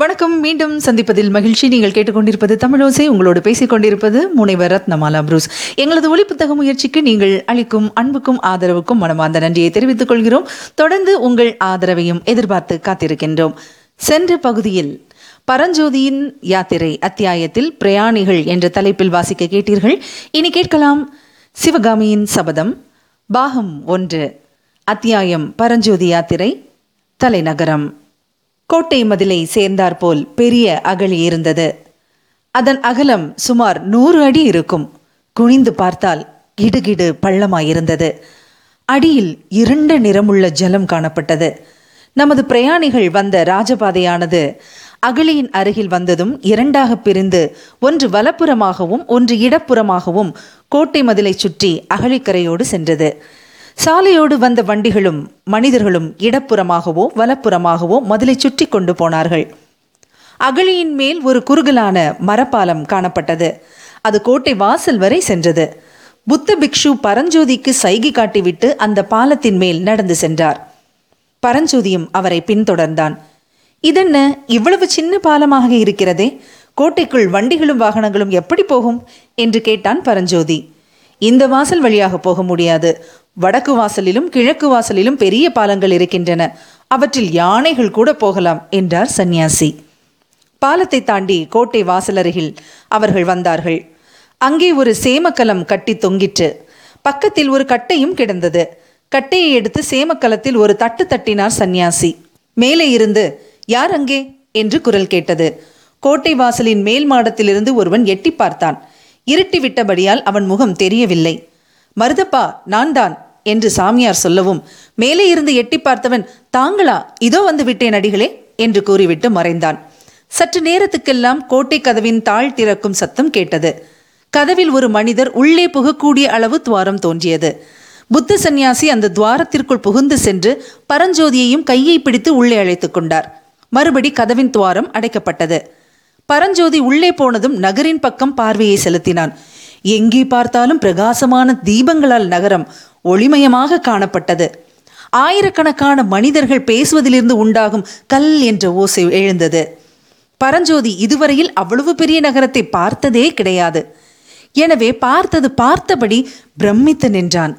வணக்கம். மீண்டும் சந்திப்பதில் மகிழ்ச்சி. நீங்கள் கேட்டுக்கொண்டிருப்பது தமிழோசை. உங்களோடு பேசிக் கொண்டிருப்பது முனைவர் ரத்னமாலா புரூஸ். எங்களது ஒளிப்புத்தக முயற்சிக்கு நீங்கள் அளிக்கும் அன்புக்கும் ஆதரவுக்கும் மனமார்ந்த நன்றியை தெரிவித்துக் கொள்கிறோம். தொடர்ந்து உங்கள் ஆதரவையும் எதிர்பார்த்து காத்திருக்கின்றோம். சென்ற பகுதியில் பரஞ்சோதியின் யாத்திரை அத்தியாயத்தில் பிரயாணிகள் என்ற தலைப்பில் வாசிக்க கேட்டீர்கள். இனி கேட்கலாம். சிவகாமியின் சபதம். பாகம் ஒன்று. அத்தியாயம். பரஞ்சோதி யாத்திரை. தலைநகரம். கோட்டை மதிலை சேர்ந்தாற்போல் பெரிய அகழி இருந்தது. அதன் அகலம் சுமார் நூறு அடி இருக்கும். குனிந்து பார்த்தால் கிடுகிடு பள்ளமாயிருந்தது. அடியில் இருண்ட நிறமுள்ள ஜலம் காணப்பட்டது. நமது பிரயாணிகள் வந்த ராஜபாதையானது அகழியின் அருகில் வந்ததும் இரண்டாக பிரிந்து ஒன்று வலப்புறமாகவும் ஒன்று இடப்புறமாகவும் கோட்டை மதிலை சுற்றி அகழிக்கரையோடு சென்றது. சாலையோடு வந்த வண்டிகளும் மனிதர்களும் இடப்புறமாகவோ வலப்புறமாகவோ மதிலை சுற்றி கொண்டு போனார்கள். அகழியின் மேல் ஒரு குறுகலான மரப்பாலம் காணப்பட்டது. அது கோட்டை வாசல் வரை சென்றது. புத்த பிக்ஷு பரஞ்சோதிக்கு சைகை காட்டிவிட்டு அந்த பாலத்தின் மேல் நடந்து சென்றார். பரஞ்சோதியும் அவரை பின்தொடர்ந்தான். இதென்ன? இவ்வளவு சின்ன பாலமாக இருக்கிறதே? கோட்டைக்குள் வண்டிகளும் வாகனங்களும் எப்படி போகும்? என்று கேட்டான் பரஞ்சோதி. இந்த வாசல் வழியாக போக முடியாது. வடக்கு வாசலிலும் கிழக்கு வாசலிலும் பெரிய பாலங்கள் இருக்கின்றன. அவற்றில் யானைகள் கூட போகலாம் என்றார் சந்நியாசி. பாலத்தை தாண்டி கோட்டை வாசலருகில் அவர்கள் வந்தார்கள். அங்கே ஒரு சேமக்கலம் கட்டி தொங்கிற்று. பக்கத்தில் ஒரு கட்டையும் கிடந்தது. கட்டையை எடுத்து சேமக்கலத்தில் ஒரு தட்டு தட்டினார் சந்நியாசி. மேலே இருந்து யார் அங்கே? என்று குரல் கேட்டது. கோட்டை வாசலின் மேல் மாடத்திலிருந்து ஒருவன் எட்டி பார்த்தான். இருட்டி விட்டபடியால் அவன் முகம் தெரியவில்லை. மருதப்பா நான் தான் என்று சாமியார் சொல்லவும் மேலே இருந்து எட்டி பார்த்தவன் தாங்களா இதோ வந்து விட்டேன் அடிகளே என்று கூறிவிட்டு மறைந்தான். சற்று நேரத்துக்கெல்லாம் கோட்டை கதவின் தாழ் திறக்கும் சத்தம் கேட்டது. கதவில் ஒரு மனிதர் உள்ளே புகக்கூடிய அளவு துவாரம் தோன்றியது. புத்த சந்நியாசி அந்த துவாரத்திற்குள் புகுந்து சென்று பரஞ்சோதியையும் கையை பிடித்து உள்ளே அழைத்துக் கொண்டார். மறுபடி கதவின் துவாரம் அடைக்கப்பட்டது. பரஞ்சோதி உள்ளே போனதும் நகரின் பக்கம் பார்வையை செலுத்தினான். எங்கே பார்த்தாலும் பிரகாசமான தீபங்களால் நகரம் ஒளிமயமாக காணப்பட்டது. ஆயிரக்கணக்கான மனிதர்கள் பேசுவதிலிருந்து உண்டாகும் கல் என்ற ஓசை எழுந்தது. பரஞ்சோதி இதுவரையில் அவ்வளவு பெரிய நகரத்தை பார்த்ததே கிடையாது. எனவே பார்த்தது பார்த்தபடி பிரமித்து நின்றான்.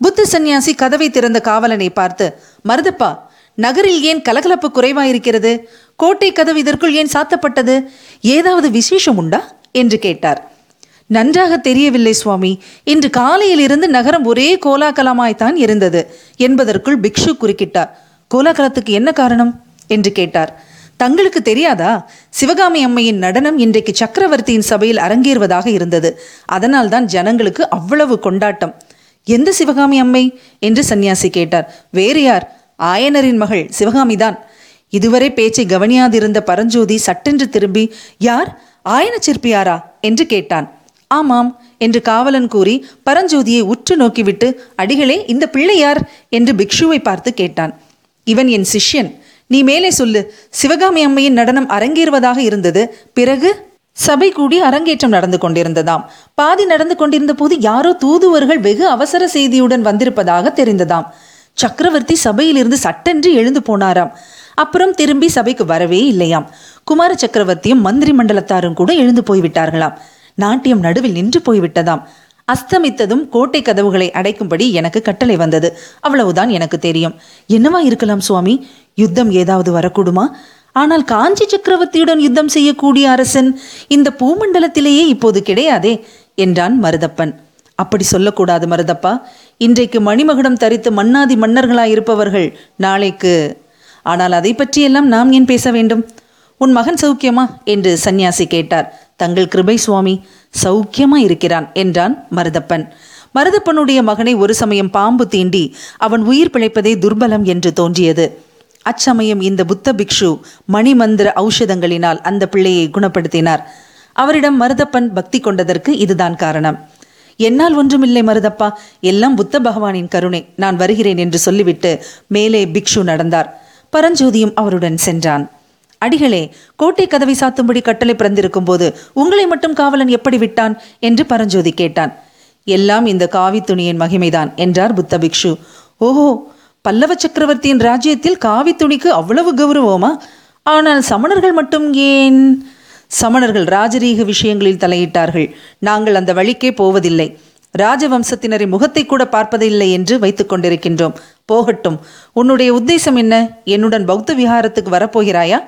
புத்த சந்நியாசி கதவை திறந்த காவலனை பார்த்து மருதப்பா நகரில் ஏன் கலகலப்பு குறைவாயிருக்கிறது? கோட்டை கதவு இதற்குள் ஏன் சாத்தப்பட்டது? ஏதாவது விசேஷம் உண்டா? என்று கேட்டார். நன்றாக தெரியவில்லை சுவாமி. இன்று காலையில் இருந்து நகரம் ஒரே கோலாகலமாய்த்தான் இருந்தது என்பதற்குள் பிக்ஷு குறுக்கிட்டார். கோலாகலத்துக்கு என்ன காரணம்? என்று கேட்டார். தங்களுக்கு தெரியாதா? சிவகாமி அம்மையின் நடனம் இன்றைக்கு சக்கரவர்த்தியின் சபையில் அரங்கேறுவதாக இருந்தது. அதனால்தான் ஜனங்களுக்கு அவ்வளவு கொண்டாட்டம். எந்த சிவகாமி அம்மை? என்று சன்னியாசி கேட்டார். வேறு யார்? ஆயனரின் மகள் சிவகாமிதான் இதுவரை பேச்சை கவனியாதிருந்த பரஞ்சோதி சட்டென்று திரும்பி யார்? ஆயன சிற்பியாரா என்று கேட்டான். ஆமாம் என்று காவலன் கூறி பரஞ்சோதியை உற்று நோக்கிவிட்டு அடிகளே இந்த பிள்ளை யார்? என்று பிக்ஷுவை பார்த்து கேட்டான். இவன் என் சிஷ்யன். நீ மேலே சொல்லு. சிவகாமி அம்மையின் நடனம் அரங்கேறுவதாக இருந்தது. பிறகு? சபை கூடி அரங்கேற்றம் நடந்து கொண்டிருந்ததாம். பாதி நடந்து கொண்டிருந்த போது யாரோ தூதுவர்கள் வெகு அவசர செய்தியுடன் வந்திருப்பதாக தெரிந்ததாம். சக்கரவர்த்தி சபையிலிருந்து சட்டென்று எழுந்து போனாராம். அப்புறம் திரும்பி சபைக்கு வரவே இல்லையாம். குமார சக்கரவர்த்தியும் மந்திரி மண்டலத்தாரும் கூட எழுந்து போய்விட்டார்களாம். நாட்டியம் நடுவில் நின்று போய்விட்டதாம். அஸ்தமித்ததும் கோட்டை கதவுகளை அடைக்கும்படி எனக்கு கட்டளை வந்தது. அவ்வளவுதான் எனக்கு தெரியும். என்னவா இருக்கலாம் சுவாமி? யுத்தம் ஏதாவது வரக்கூடுமா? ஆனால் காஞ்சி சக்கரவர்த்தியுடன் யுத்தம் செய்யக்கூடிய அரசன் இந்த பூமண்டலத்திலேயே இப்போது கிடையாதே என்றான் மருதப்பன். அப்படி சொல்லக்கூடாது மருதப்பா. இன்றைக்கு மணிமகுடம் தரித்து மன்னாதி மன்னர்களாயிருப்பவர்கள் நாளைக்கு. ஆனால் அதை பற்றியெல்லாம் நாம் ஏன் பேச வேண்டும்? உன் மகன் சௌக்கியமா? என்று சந்நியாசி கேட்டார். தங்கள் கிருபை சுவாமி சௌக்கியமா இருக்கிறான் என்றான் மருதப்பன். மருதப்பனுடைய மகனை ஒரு சமயம் பாம்பு தீண்டி அவன் உயிர் பிழைப்பதே துர்பலம் என்று தோன்றியது. அச்சமயம் இந்த புத்த பிக்ஷு மணிமந்திர ஔஷதங்களினால் அந்த பிள்ளையை குணப்படுத்தினார். அவரிடம் மருதப்பன் பக்தி கொண்டதற்கு இதுதான் காரணம். என்னால் ஒன்றுமில்லை மருதப்பா. எல்லாம் புத்த பகவானின் கருணை. நான் வருகிறேன் என்று சொல்லிவிட்டு மேலே பிக்ஷு நடந்தார். பரஞ்சோதியும் அவருடன் சென்றான். அடிகளே கோட்டை கதவை சாத்தும்படி கட்டளை பிறந்திருக்கும் போது உங்களை மட்டும் காவலன் எப்படி விட்டான்? என்று பரஞ்சோதி கேட்டான். எல்லாம் இந்த காவி துணியின் மகிமைதான் என்றார் புத்த பிக்ஷு. ஓஹோ பல்லவ சக்கரவர்த்தியின் ராஜ்யத்தில் காவி துணிக்கு அவ்வளவு கௌரவமா? ஆனால் சமணர்கள் மட்டும் ஏன்? சமணர்கள் ராஜரீக விஷயங்களில் தலையிட்டார்கள். நாங்கள் அந்த வழிக்கே போவதில்லை. ராஜவம்சத்தினரை முகத்தை கூட பார்ப்பதில்லை என்று வைத்துக் கொண்டிருக்கின்றோம். போகட்டும். உன்னுடைய உத்தேசம் என்ன? என்னுடன் பௌத்த விஹாரத்துக்கு வரப்போகிறாயா?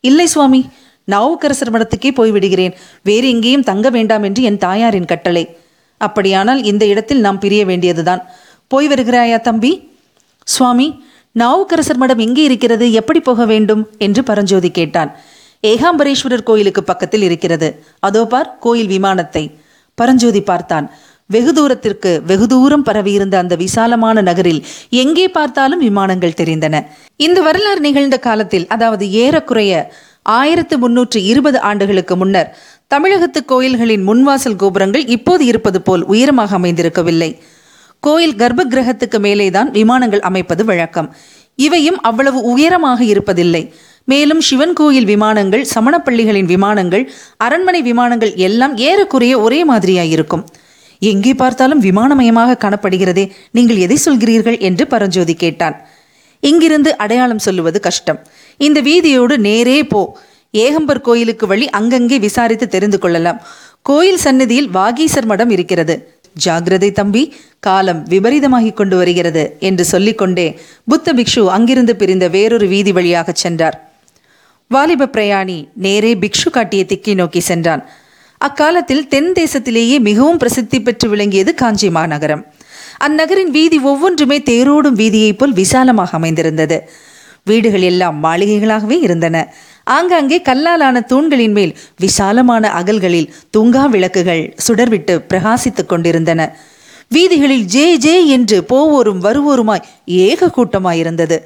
இல்லை சுவாமி. நாவுக்கரசர் மடத்துக்கே போய்விடுகிறேன். வேறு எங்கேயும் தங்க வேண்டாம் என்று என் தாயாரின் கட்டளை. அப்படியானால் இந்த இடத்தில் நாம் பிரிய வேண்டியதுதான். போய் வருகிறாயா தம்பி? சுவாமி நாவுக்கரசர் மடம் எங்கே இருக்கிறது? எப்படி போக வேண்டும்? என்று பரஞ்சோதி கேட்டான். ஏகாம்பரேஸ்வரர் கோயிலுக்கு பக்கத்தில் இருக்கிறது. அதோ பார் கோயில் விமானத்தை. பரஞ்சோதி பார்த்தான். வெகு தூரத்திற்கு வெகு தூரம் பரவியிருந்த அந்த விசாலமான நகரில் எங்கே பார்த்தாலும் விமானங்கள் தெரிந்தன. இந்த வரலாறு நிகழ்ந்த காலத்தில் அதாவது ஏறக்குறைய ஆயிரத்து முன்னூற்று இருபது ஆண்டுகளுக்கு முன்னர் தமிழகத்து கோயில்களின் முன்வாசல் கோபுரங்கள் இப்போது இருப்பது போல் உயரமாக அமைந்திருக்கவில்லை. கோயில் கர்ப்ப கிரகத்துக்கு மேலேதான் விமானங்கள் அமைப்பது வழக்கம். இவையும் அவ்வளவு உயரமாக இருப்பதில்லை. மேலும் சிவன் கோயில் விமானங்கள் சமணப்பள்ளிகளின் விமானங்கள் அரண்மனை விமானங்கள் எல்லாம் ஏறக்குறைய ஒரே மாதிரியாயிருக்கும். எங்கே பார்த்தாலும் விமானமயமாக காணப்படுகிறதே நீங்கள் எதை சொல்கிறீர்கள் என்று பரஞ்சோதி கேட்டான். இங்கிருந்து அடையாளம் சொல்லுவது கஷ்டம். இந்த வீதியோடு நேரே போ. ஏகம்பர் கோயிலுக்கு வழி அங்கங்கே விசாரித்து தெரிந்து கொள்ளலாம். கோயில் சன்னதியில் வாகீசர் மடம் இருக்கிறது. ஜாகிரதை தம்பி காலம் விபரீதமாகி கொண்டு வருகிறது என்று சொல்லிக்கொண்டே புத்த பிக்ஷு அங்கிருந்து பிரிந்த வேறொரு வீதி வழியாகச் சென்றார். வாலிப பிரயாணி நேரே பிக்ஷு காட்டிய திக்கை நோக்கி சென்றான். அக்காலத்தில் தென் தேசத்திலேயே மிகவும் பிரசித்தி பெற்று விளங்கியது காஞ்சி மாநகரம். அந்நகரின் வீதி ஒவ்வொன்றுமே தேரோடும் வீதியைப் போல் விசாலமாக அமைந்திருந்தது. வீடுகள் எல்லாம் மாளிகைகளாகவே இருந்தன. ஆங்காங்கே கல்லாலான தூண்களின் மேல் விசாலமான அகல்களில் தூங்கா விளக்குகள் சுடர்விட்டு பிரகாசித்துக் கொண்டிருந்தன. வீதிகளில் ஜே ஜே என்று போவோரும் வருவோருமாய் ஏக கூட்டமாயிருந்தது.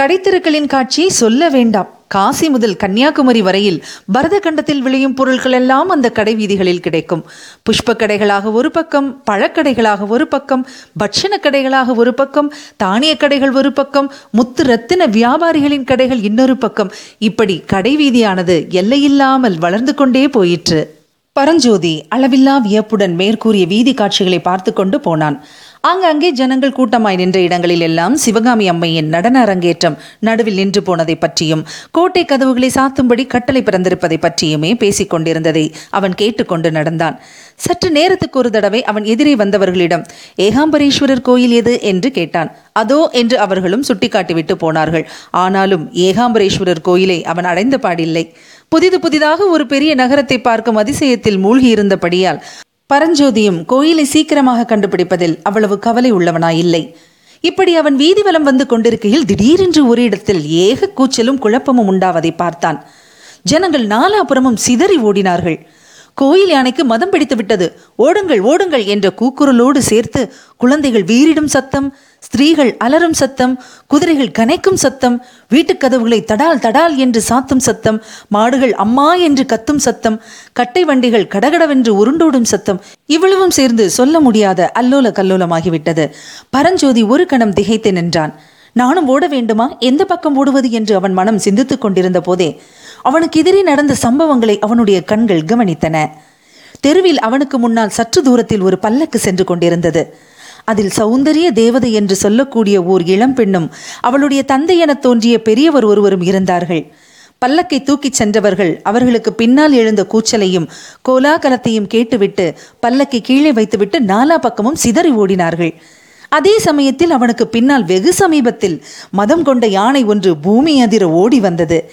கடைத்தெருக்களின் காட்சி சொல்ல வேண்டாம். காசி முதல் கன்னியாகுமரி வரையில் பரதகண்டத்தில் விளையும் பொருட்கள் எல்லாம் அந்த கடை வீதிகளில் கிடைக்கும். புஷ்ப கடைகளாக ஒரு பக்கம் பழக்கடைகளாக ஒரு பக்கம் பட்சண கடைகளாக ஒரு பக்கம் தானிய கடைகள் ஒரு பக்கம் முத்து ரத்தின வியாபாரிகளின் கடைகள் இன்னொரு பக்கம். இப்படி கடை வீதியானது எல்லையில்லாமல் வளர்ந்து கொண்டே போயிற்று. பரஞ்சோதி அளவில்லா வியப்புடன் மேற்கூறிய வீதி காட்சிகளை பார்த்து கொண்டு போனான். ஆங்காங்கே ஜனங்கள் கூட்டமாய் நின்ற இடங்களில் எல்லாம் சிவகாமி அம்மையின் நடன அரங்கேற்றம் நடுவில் நின்று போனதை பற்றியும் கோட்டை கதவுகளை சாத்தும்படி கட்டளை பிறந்திருப்பதை பற்றியுமே பேசிக் கொண்டிருந்ததை அவன் கேட்டுக்கொண்டு நடந்தான். சற்று நேரத்துக்கு ஒரு தடவை அவன் எதிரே வந்தவர்களிடம் ஏகாம்பரேஸ்வரர் கோயில் எது? என்று கேட்டான். அதோ என்று அவர்களும் சுட்டிக்காட்டிவிட்டு போனார்கள். ஆனாலும் ஏகாம்பரேஸ்வரர் கோயிலை அவன் அடைந்த பாடில்லை. புதிது புதிதாக ஒரு பெரிய நகரத்தை பார்க்கும் அதிசயத்தில் மூழ்கியிருந்தபடியால் பரஞ்சோதியும் கோயிலை சீக்கிரமாக கண்டுபிடிப்பதில் அவ்வளவு கவலை உள்ளவனாயில்லை. இப்படி அவன் வீதி வலம் வந்து கொண்டிருக்கையில் திடீரென்று ஒரு இடத்தில் ஏக கூச்சலும் குழப்பமும் உண்டாவதை பார்த்தான். ஜனங்கள் நாலாபுறமும் சிதறி ஓடினார்கள். கோயில் யானைக்கு மதம் பிடித்து விட்டது. ஓடுங்கள் ஓடுங்கள் என்ற கூக்குரலோடு சேர்த்து குழந்தைகள் வீரிடும் சத்தம் ஸ்திரீகள் அலறும் சத்தம் குதிரைகள் கனைக்கும் சத்தம் வீட்டுக் கதவுகளை தடால் தடால் என்று சாத்தும் சத்தம் மாடுகள் அம்மா என்று கத்தும் சத்தம் கட்டை வண்டிகள் கடகடவென்று உருண்டோடும் சத்தம் இவ்வளவும் சேர்ந்து சொல்ல முடியாத அல்லோல கல்லோலமாகிவிட்டது. பரஞ்சோதி ஒரு கணம் திகைத்து நின்றான். நானும் ஓட வேண்டுமா? எந்த பக்கம் ஓடுவது? என்று அவன் மனம் சிந்தித்துக் கொண்டிருந்த போதே அவனுக்கு எதிரே நடந்த சம்பவங்களை அவனுடைய கண்கள் கவனித்தன. தெருவில் அவனுக்கு முன்னால் சற்று தூரத்தில் ஒரு பல்லக்கு சென்று கொண்டிருந்தது. அதில் சௌந்தரிய தேவதை என்று சொல்லக்கூடிய ஓர் இளம் பெண்ணும் அவளுடைய தந்தை எனத் தோன்றிய பெரியவர் ஒருவரும் இருந்தார்கள். பல்லக்கை தூக்கிச் சென்றவர்கள் அவர்களுக்கு பின்னால் எழுந்த கூச்சலையும் கோலாகலத்தையும் கேட்டுவிட்டு பல்லக்கை கீழே வைத்துவிட்டு நாலா பக்கமும் சிதறி ஓடினார்கள். அதே சமயத்தில் அவனுக்கு பின்னால் வெகு சமீபத்தில் மதம் கொண்ட யானை ஒன்று பூமி அதிர ஓடி வந்தது.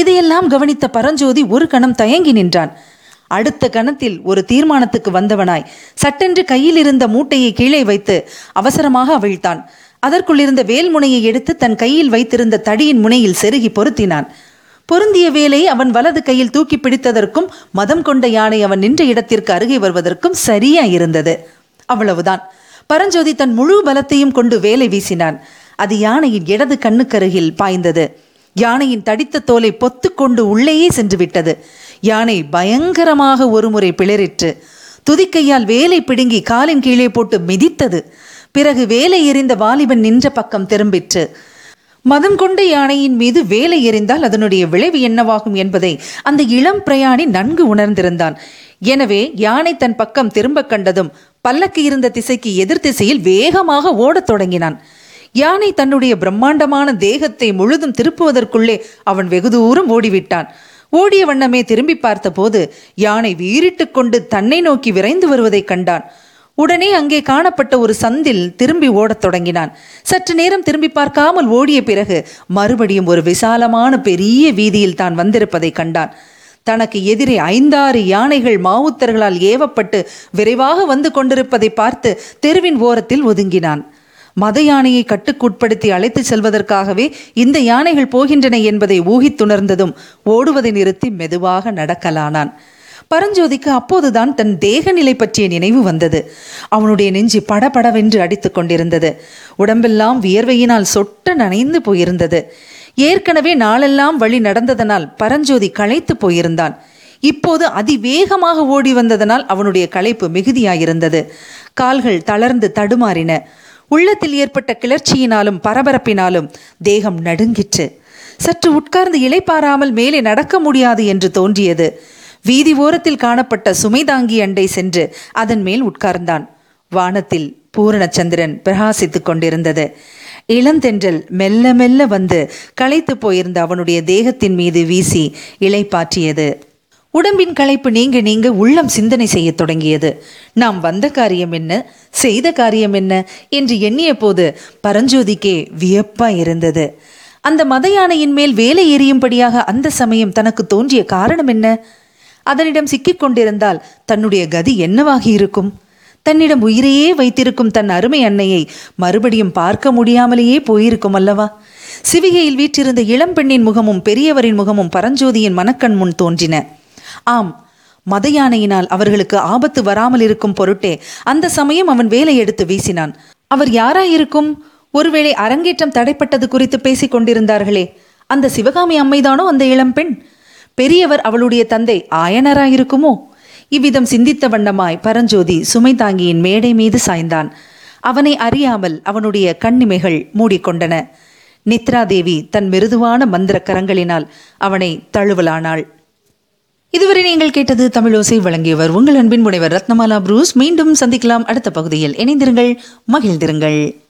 இதையெல்லாம் கவனித்த பரஞ்சோதி ஒரு கணம் தயங்கி நின்றான். அடுத்த கணத்தில் ஒரு தீர்மானத்துக்கு வந்தவனாய் சட்டென்று கையில் இருந்த மூட்டையை கீழே வைத்து அவசரமாக அவிழ்த்தான். அதற்குள்ளிருந்த வேல்முனையை எடுத்து தன் கையில் வைத்திருந்த தடியின் முனையில் செருகி பொருத்தினான். பொருந்திய வேலை அவன் வலது கையில் தூக்கி பிடித்ததற்கும் மதம் கொண்ட யானை அவன் நின்ற இடத்திற்கு அருகே வருவதற்கும் சரியா இருந்தது. அவ்வளவுதான். பரஞ்சோதி தன் முழு பலத்தையும் கொண்டு வேலை வீசினான். அது யானையின் இடது கண்ணுக்கருகில் பாய்ந்தது. யானையின் தடித்த தோலை பொத்துக்கொண்டு உள்ளேயே சென்று விட்டது யானை பயங்கரமாக ஒருமுறை பிளறிற்று. துதிக்கையால் வேலை பிடுங்கி காலின் கீழே போட்டு மிதித்தது. பிறகு வேலை எறிந்த வாலிபன் நின்ற பக்கம் திரும்பிற்று. மதம் கொண்ட யானையின் மீது வேலை எறிந்தால் அதனுடைய விளைவு என்னவாகும் என்பதை அந்த இளம் பிரயாணி நன்கு உணர்ந்திருந்தான். எனவே யானை தன் பக்கம் திரும்ப கண்டதும் பல்லக்கு இருந்த திசைக்கு எதிர் திசையில் வேகமாக ஓடத் தொடங்கினான். யானை தன்னுடைய பிரம்மாண்டமான தேகத்தை முழுதும் திருப்புவதற்குள்ளே அவன் வெகு தூரம் ஓடிவிட்டான். ஓடிய வண்ணமே திரும்பி பார்த்தபோது யானை வீறிட்டுக் கொண்டு தன்னை நோக்கி விரைந்து வருவதைக் கண்டான். உடனே அங்கே காணப்பட்ட ஒரு சந்தில் திரும்பி ஓடத் தொடங்கினான். சற்று நேரம் திரும்பி பார்க்காமல் ஓடிய பிறகு மறுபடியும் ஒரு விசாலமான பெரிய வீதியில் தான் வந்திருப்பதைக் கண்டான். தனக்கு எதிரே ஐந்தாறு யானைகள் மாவுத்தர்களால் ஏவப்பட்டு விரைவாக வந்து கொண்டிருப்பதை பார்த்து தெருவின் ஓரத்தில் ஒதுங்கினான். மத யானையை கட்டுக்குட்படுத்தி அழைத்துச் செல்வதற்காகவே இந்த யானைகள் போகின்றன என்பதை ஊகித்துணர்ந்ததும் ஓடுவதை நிறுத்தி மெதுவாக நடக்கலானான். பரஞ்சோதிக்கு அப்போதுதான் தன் தேகநிலை பற்றிய நினைவு வந்தது. அவனுடைய நெஞ்சு படபடவென்று அடித்துக் கொண்டிருந்தது. உடம்பெல்லாம் வியர்வையினால் சொட்ட நனைந்து போயிருந்தது. ஏற்கனவே நாளெல்லாம் வழி நடந்ததனால் பரஞ்சோதி களைத்து போயிருந்தான். இப்போது அதிவேகமாக ஓடி வந்ததனால் அவனுடைய களைப்பு மிகுதியாயிருந்தது. கால்கள் தளர்ந்து தடுமாறின. உள்ளத்தில் ஏற்பட்ட கிளர்ச்சியினாலும் பரபரப்பினாலும் தேகம் நடுங்கிற்று. சற்று உட்கார்ந்து இளைப்பாராமல் மேலே நடக்க முடியாது என்று தோன்றியது. வீதி ஓரத்தில் காணப்பட்ட சுமைதாங்கி அண்டை சென்று அதன் மேல் உட்கார்ந்தான். வானத்தில் பூரணச்சந்திரன் பிரகாசித்துக் கொண்டிருந்தது. இளந்தென்றல் மெல்ல மெல்ல வந்து களைத்து போயிருந்த அவனுடைய தேகத்தின் மீது வீசி இளைப்பாற்றியது உடம்பின் களைப்பு நீங்க நீங்க உள்ளம் சிந்தனை செய்யத் தொடங்கியது. நாம் வந்த காரியம் என்ன? செய்த காரியம் என்ன? என்று எண்ணிய போது பரஞ்சோதிக்கே வியப்பா இருந்தது. அந்த மத யானையின் மேல் வேலை எறியும்படியாக அந்த சமயம் தனக்கு தோன்றிய காரணம் என்ன? அதனிடம் சிக்கிக் கொண்டிருந்தால் தன்னுடைய கதி என்னவாகி இருக்கும்? தன்னிடம் உயிரையே வைத்திருக்கும் தன் அருமை அன்னையை மறுபடியும் பார்க்க முடியாமலேயே போயிருக்கும் அல்லவா? சிவிகையில் வீற்றிருந்த இளம்பெண்ணின் முகமும் பெரியவரின் முகமும் பரஞ்சோதியின் மனக்கண் முன் தோன்றின. ஆம். மத யானையினால் அவர்களுக்கு ஆபத்து வராமல் இருக்கும் பொருட்டே அந்த சமயம் அவன் வேலை எடுத்து வீசினான். அவர் யாராயிருக்கும்? ஒருவேளை அரங்கேற்றம் தடைப்பட்டது குறித்து பேசிக் கொண்டிருந்தார்களே. அந்த சிவகாமி அம்மைதானோ அந்த இளம்பெண்? பெரியவர் அவளுடைய தந்தை ஆயனராயிருக்குமோ? இவ்விதம் சிந்தித்த வண்ணமாய் பரஞ்சோதி சுமை தாங்கியின் மேடை மீது சாய்ந்தான். அவனை அறியாமல் அவனுடைய கண்ணிமைகள் மூடிக்கொண்டன. நித்ராதேவி தன் மிருதுவான மந்திர கரங்களினால் அவனை தழுவலானாள். இதுவரை நீங்கள் கேட்டது தமிழோசை வழங்கியவர் உங்கள் அன்பின் முனைவர் ரத்னமாலா புரூஸ். மீண்டும் சந்திக்கலாம் அடுத்த பகுதியில். இணைந்திருங்கள் மகிழ்ந்திருங்கள்.